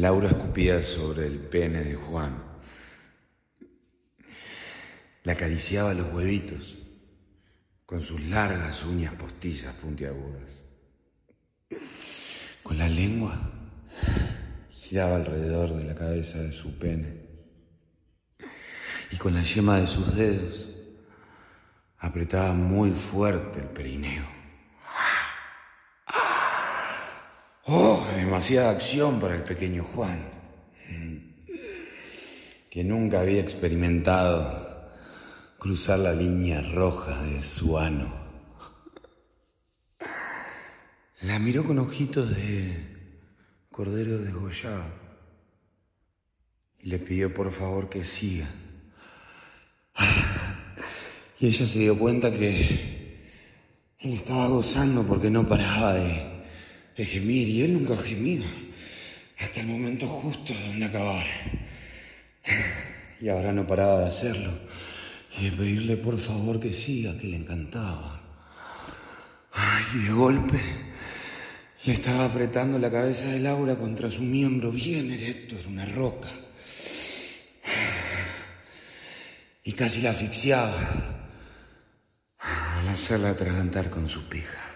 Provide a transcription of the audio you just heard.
Laura escupía sobre el pene de Juan. Le acariciaba los huevitos con sus largas uñas postizas puntiagudas. Con la lengua giraba alrededor de la cabeza de su pene y con la yema de sus dedos apretaba muy fuerte el perineo. Oh, demasiada acción para el pequeño Juan, que nunca había experimentado cruzar la línea roja de su ano. La miró con ojitos de cordero desgollado y le pidió por favor que siga. Y ella se dio cuenta que él estaba gozando porque no paraba de, de gemir y él nunca gemía hasta el momento justo donde acabar. Y ahora no paraba de hacerlo y de pedirle por favor que siga, que le encantaba. Ay, de golpe le estaba apretando la cabeza de Laura contra su miembro bien erecto, era una roca. Y casi la asfixiaba al hacerla atragantar con su pija.